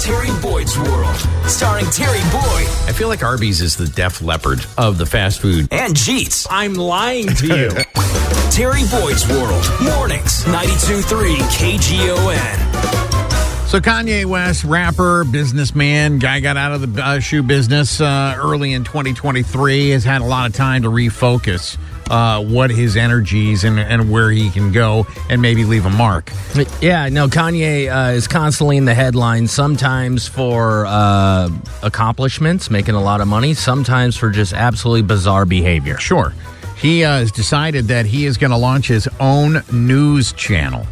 Terry Boyd's World, starring Terry Boyd I feel like Arby's is the Def Leppard of the fast food. and Jeets. I'm lying to you. Terry Boyd's World, mornings, 92.3 KGON. So Kanye West, rapper, businessman, guy got out of the uh, shoe business uh, early in 2023, has had a lot of time to refocus uh, what his energies and, and where he can go and maybe leave a mark. Yeah, no, Kanye uh, is constantly in the headlines, sometimes for uh, accomplishments, making a lot of money, sometimes for just absolutely bizarre behavior. Sure. He uh, has decided that he is going to launch his own news channel.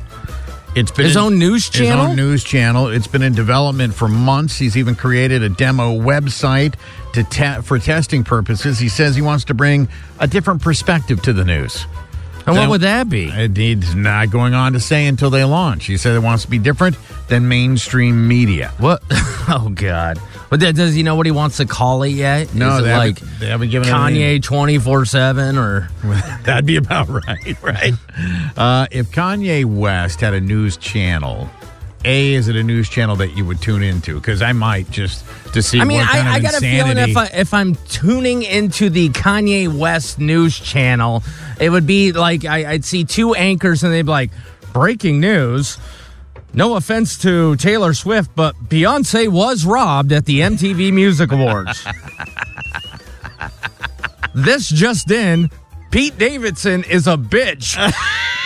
It's been His in- own news channel? His own news channel. It's been in development for months. He's even created a demo website to te- for testing purposes. He says he wants to bring a different perspective to the news. And what would that be? He's not going on to say until they launch. He said it wants to be different than mainstream media. What? Oh, God. But th- does he know what he wants to call it yet? No, Is it they haven't- like they haven't given it a name. Kanye 24 7 or. That'd be about right, right? Uh, if Kanye West had a news channel, A, is it a news channel that you would tune into? Because I might just to see I mean, what kind I, I got a feeling if I if I'm tuning into the Kanye West news channel, it would be like I, I'd see two anchors and they'd be like, "Breaking news." No offense to Taylor Swift, but Beyonce was robbed at the MTV Music Awards. this just in: Pete Davidson is a bitch.